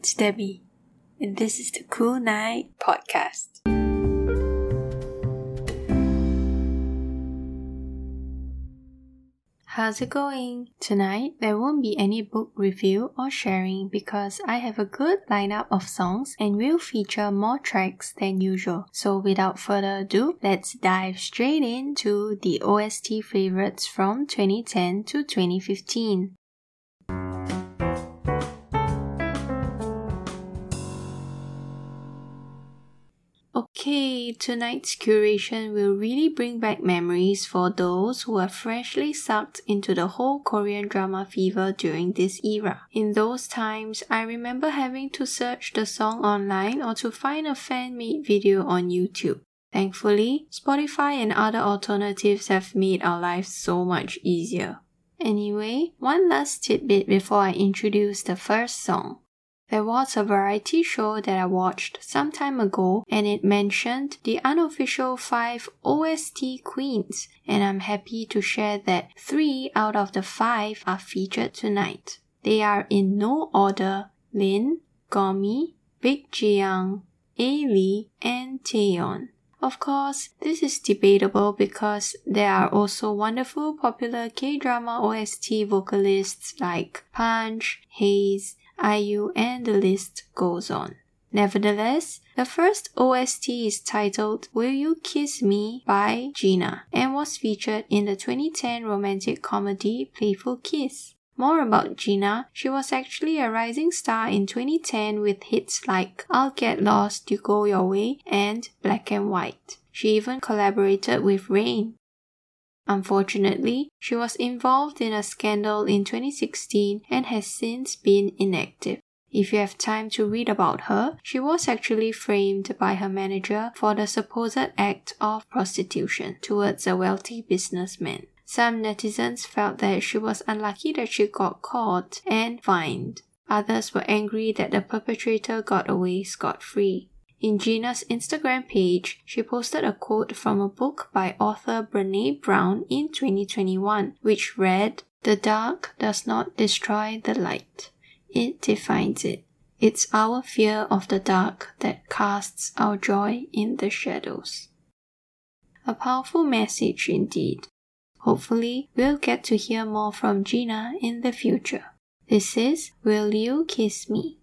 it's Debbie, and this is the Kool K-night Podcast. How's it going? Tonight, there won't be any book review or sharing because I have a good lineup of songs and will feature more tracks than usual. So, without further ado, let's dive straight into the OST favorites from 2010 to 2015. Okay, tonight's curation will really bring back memories for those who are freshly sucked into the whole Korean drama fever during this era. In those times, I remember having to search the song online or to find a fan made video on YouTube. Thankfully, Spotify and other alternatives have made our lives so much easier. Anyway, one last tidbit before I introduce the first song. There was a variety show that I watched some time ago and it mentioned the unofficial 5 OST queens and I'm happy to share that 3 out of the 5 are featured tonight. They are in no order Lyn, Gummy, Baek Ji-young, A and Taeyeon. Of course, this is debatable because there are also wonderful popular K-drama OST vocalists like Punch, Haze, IU, and the list goes on. Nevertheless, the first OST is titled Will You Kiss Me by G.NA and was featured in the 2010 romantic comedy Playful Kiss. More about G.NA, she was actually a rising star in 2010 with hits like I'll Get Lost, You Go Your Way, and Black and White. She even collaborated with Rain. Unfortunately, she was involved in a scandal in 2016 and has since been inactive. If you have time to read about her, she was actually framed by her manager for the supposed act of prostitution towards a wealthy businessman. Some netizens felt that she was unlucky that she got caught and fined. Others were angry that the perpetrator got away scot free. In G.NA's Instagram page, she posted a quote from a book by author Brene Brown in 2021, which read, The dark does not destroy the light, it defines it. It's our fear of the dark that casts our joy in the shadows. A powerful message indeed. Hopefully, we'll get to hear more from G.NA in the future. This is Will You Kiss Me?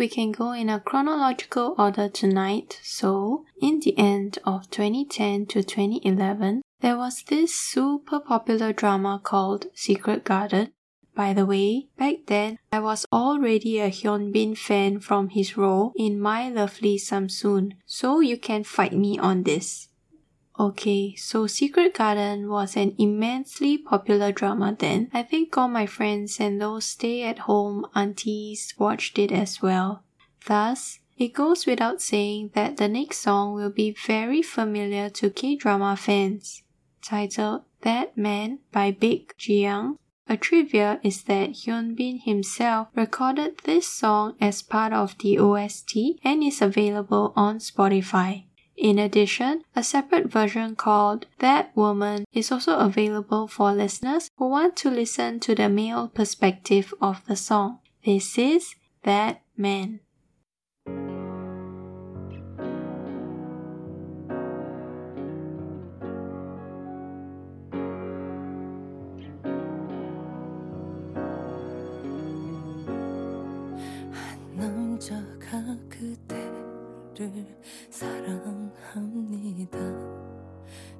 We can go in a chronological order tonight. So, in the end of 2010 to 2011, there was this super popular drama called Secret Garden. By the way, back then I was already a Hyunbin fan from his role in My Lovely Samsoon, so you can fight me on this. Okay, so Secret Garden was an immensely popular drama then. I think all my friends and those stay at home aunties watched it as well. Thus, it goes without saying that the next song will be very familiar to K drama fans. Titled That Man by Baek Ji-young. A trivia is that Hyun Bin himself recorded this song as part of the OST and is available on Spotify. In addition, a separate version called That Woman is also available for listeners who want to listen to the male perspective of the song. This is That Man. 그대를 사랑합니다.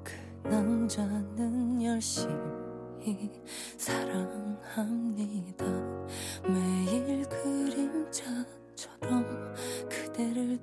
그 남자는 열심히 사랑합니다. 매일 그림자처럼 그대를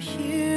you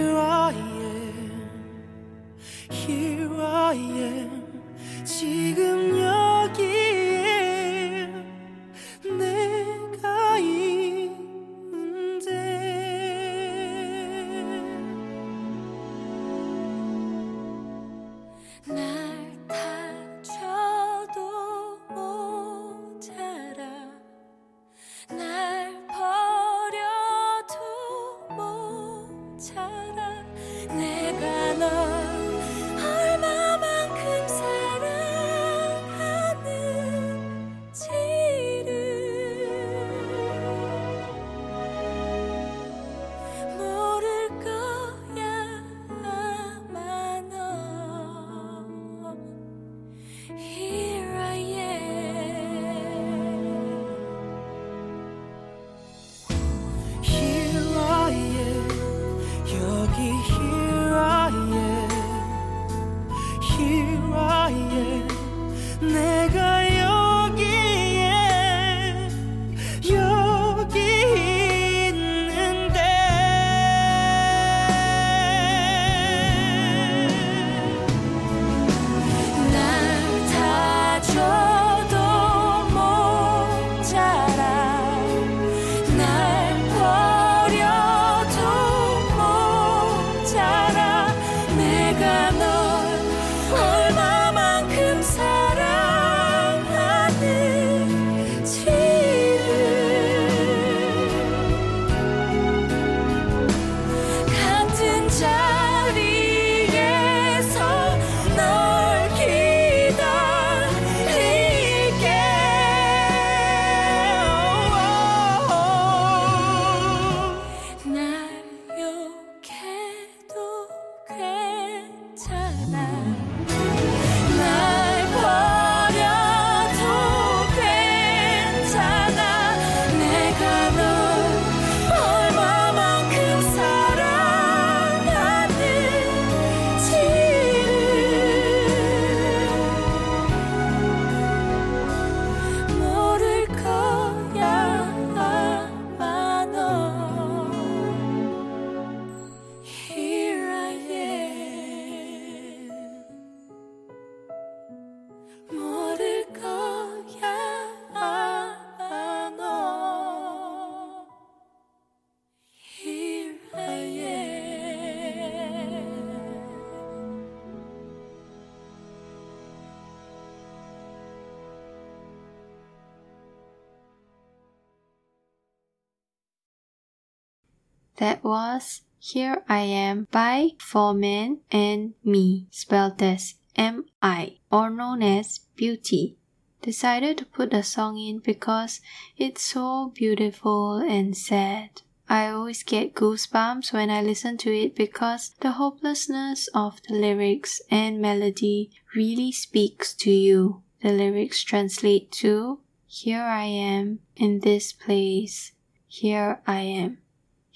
That was Here I Am by 4MEN and Mi, spelled as M I, or known as Beauty. Decided to put the song in because it's so beautiful and sad. I always get goosebumps when I listen to it because the hopelessness of the lyrics and melody really speaks to you. The lyrics translate to Here I am in this place. Here I am.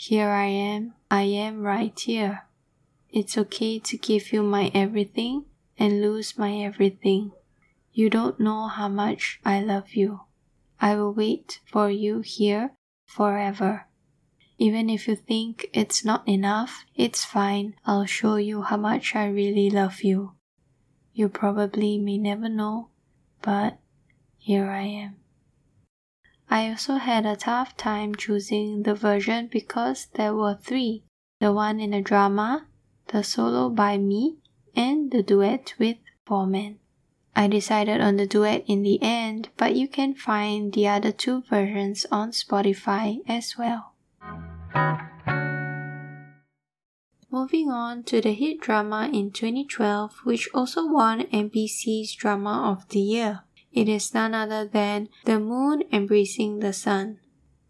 Here I am. I am right here. It's okay to give you my everything and lose my everything. You don't know how much I love you. I will wait for you here forever. Even if you think it's not enough, it's fine. I'll show you how much I really love you. You probably may never know, but here I am. I also had a tough time choosing the version because there were three the one in the drama, the solo by Mi, and the duet with 4MEN. I decided on the duet in the end, but you can find the other two versions on Spotify as well. Moving on to the hit drama in 2012, which also won MBC's Drama of the Year. It is none other than The Moon Embracing the Sun.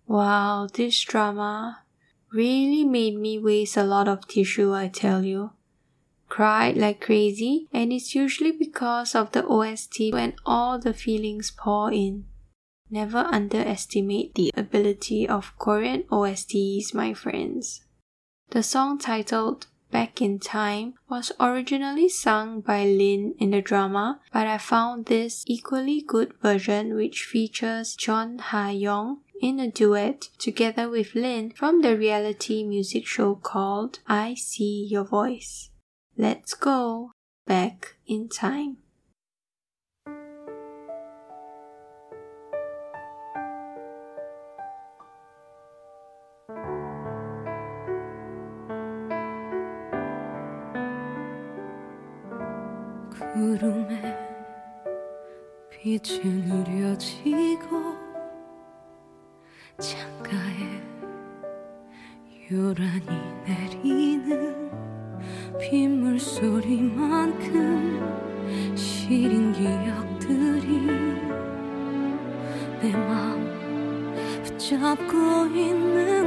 Wow, this drama really made me waste a lot of tissue, I tell you. Cried like crazy, and it's usually because of the OST when all the feelings pour in. Never underestimate the ability of Korean OSTs, my friends. The song titled Back in Time was originally sung by Lyn in the drama, but I found this equally good version which features John Ha Young in a duet together with Lyn from the reality music show called I See Your Voice. Let's go! back in time. 구름에 빛이 느려지고 창가에 요란히 내리는 빗물 소리만큼 시린 기억들이 내 마음 붙잡고 있는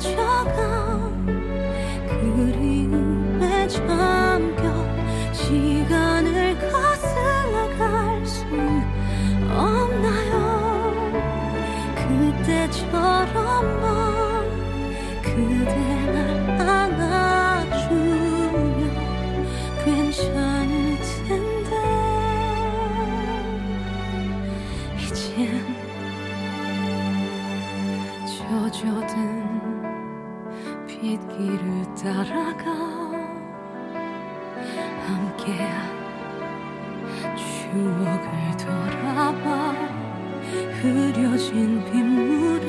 짙어져가 그리움에 잠겨 시간을 거슬러 갈수 없나요? 그때처럼만 그대 날 안아주면 괜찮을 텐데. 이젠 젖어든 빗길을 따라가 함께한 추억을 돌아봐. 흐려진 빗물에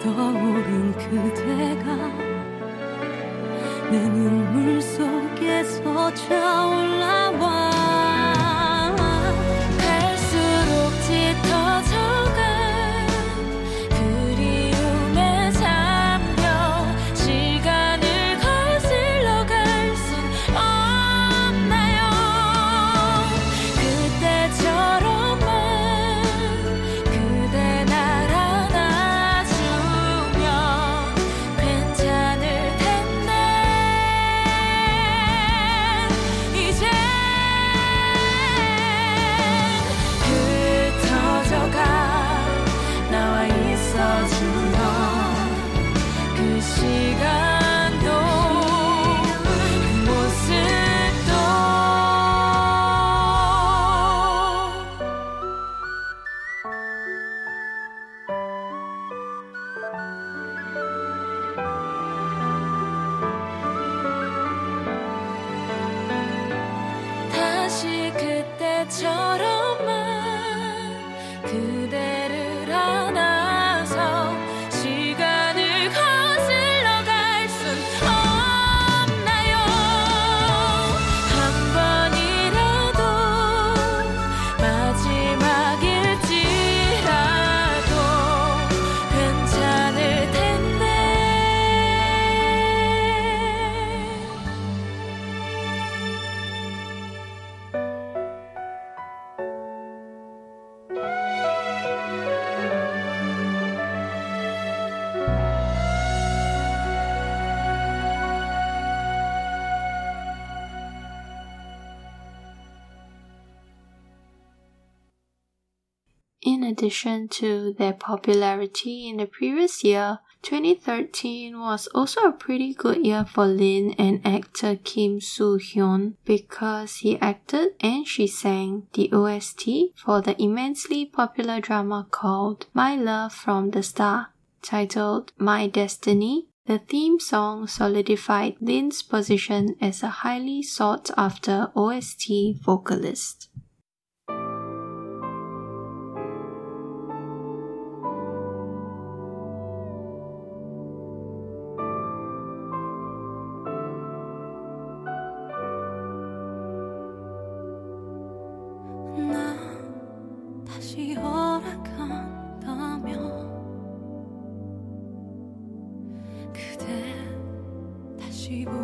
떠오른 그대가 내 눈물 속에서 차올라와 addition to their popularity in the previous year, 2013 was also a pretty good year for Lyn and actor Kim Soo Hyun because he acted and she sang the OST for the immensely popular drama called My Love from the Star, titled My Destiny. The theme song solidified Lyn's position as a highly sought after OST vocalist. 그대 다시 볼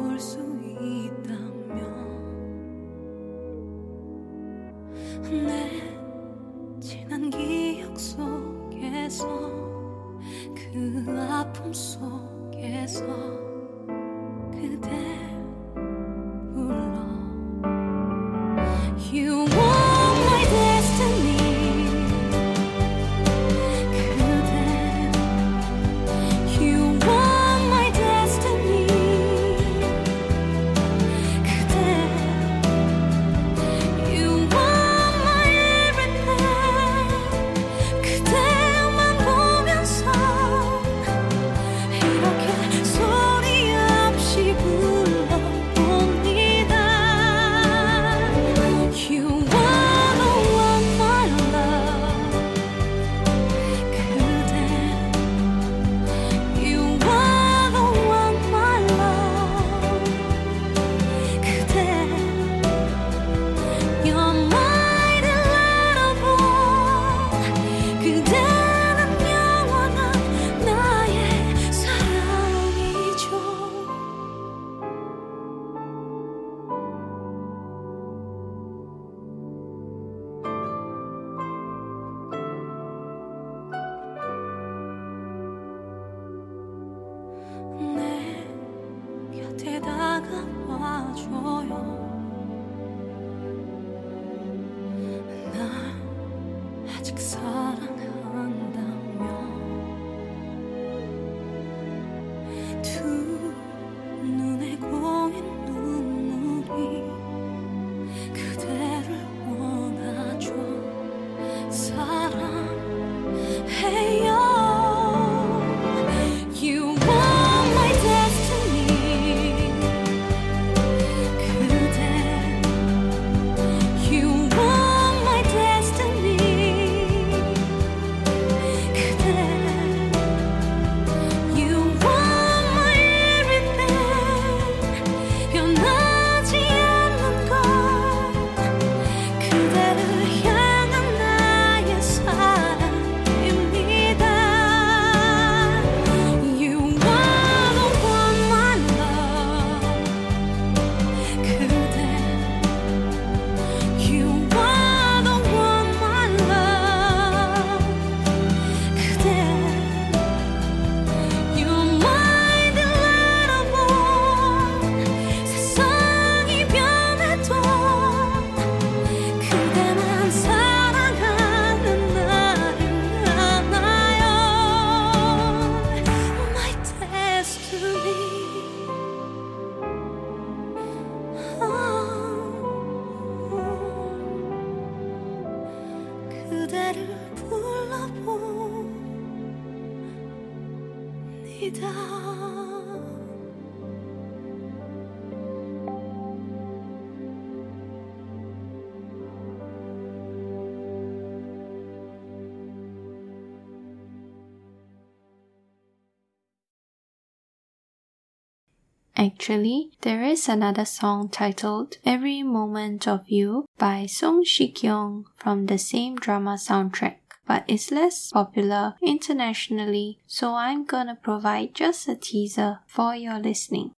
Actually, there is another song titled Every Moment of You by Sung Si-kyung from the same drama soundtrack, but it's less popular internationally, so I'm gonna provide just a teaser for your listening.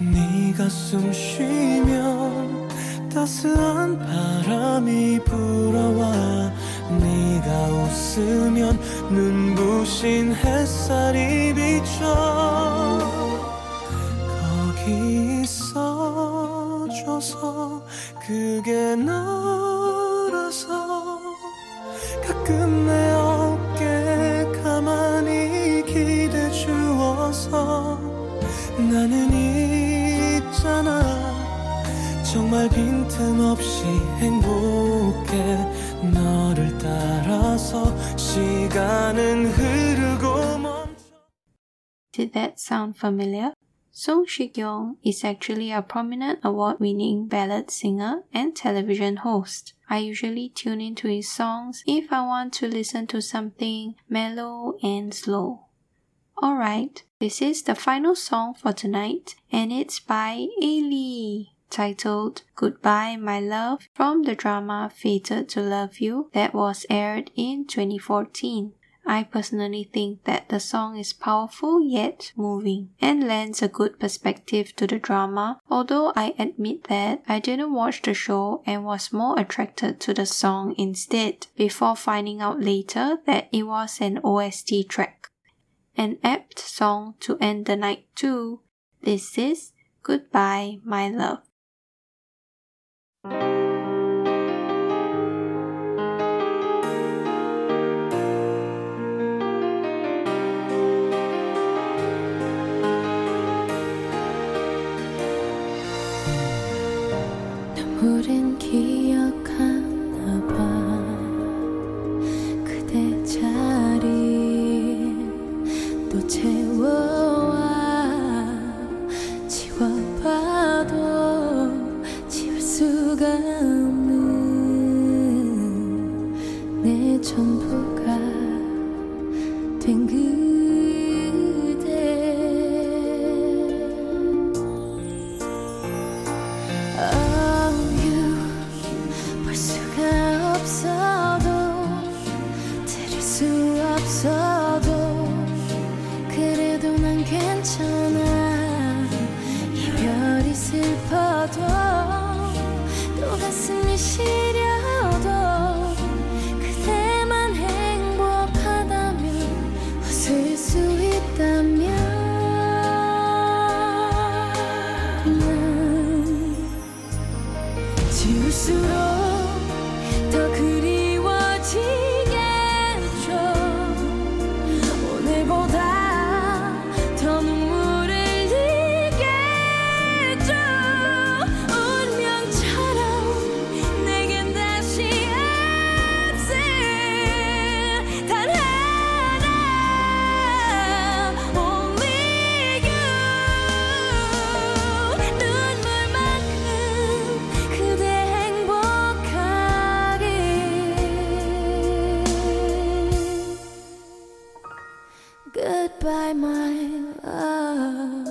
네가 숨 쉬면 따스한 바람이 불어와 네가 웃으면 눈부신 햇살이 비쳐 거기 있어줘서 그게 너라서 가끔 내 어깨 가만히 기대 주어서 나는 있잖아 정말 빈틈없이 행복해 너를 따라서 시간은 흐르고 멈춰 Did that sound familiar? Sung Si-kyung is actually a prominent award-winning ballad singer and television host. I usually tune into his songs if I want to listen to something mellow and slow. Alright, this is the final song for tonight, and it's by Ailee, titled Goodbye My Love from the drama Fated to Love You that was aired in 2014. I personally think that the song is powerful yet moving and lends a good perspective to the drama, although I admit that I didn't watch the show and was more attracted to the song instead before finding out later that it was an OST track. An apt song to end the night too. This is Goodbye My Love. to observe Goodbye, my love.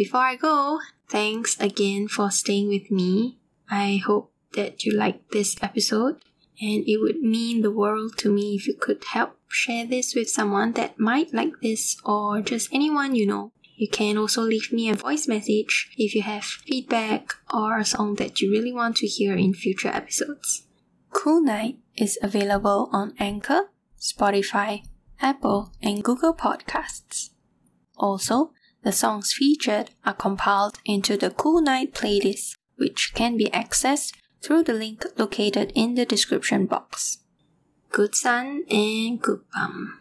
Before I go, thanks again for staying with me. I hope that you liked this episode, and it would mean the world to me if you could help share this with someone that might like this or just anyone you know. You can also leave me a voice message if you have feedback or a song that you really want to hear in future episodes. Kool K-night is available on Anchor, Spotify, Apple, and Google Podcasts. Also, the songs featured are compiled into the Kool K-night playlist, which can be accessed through the link located in the description box. Good sun and good bum.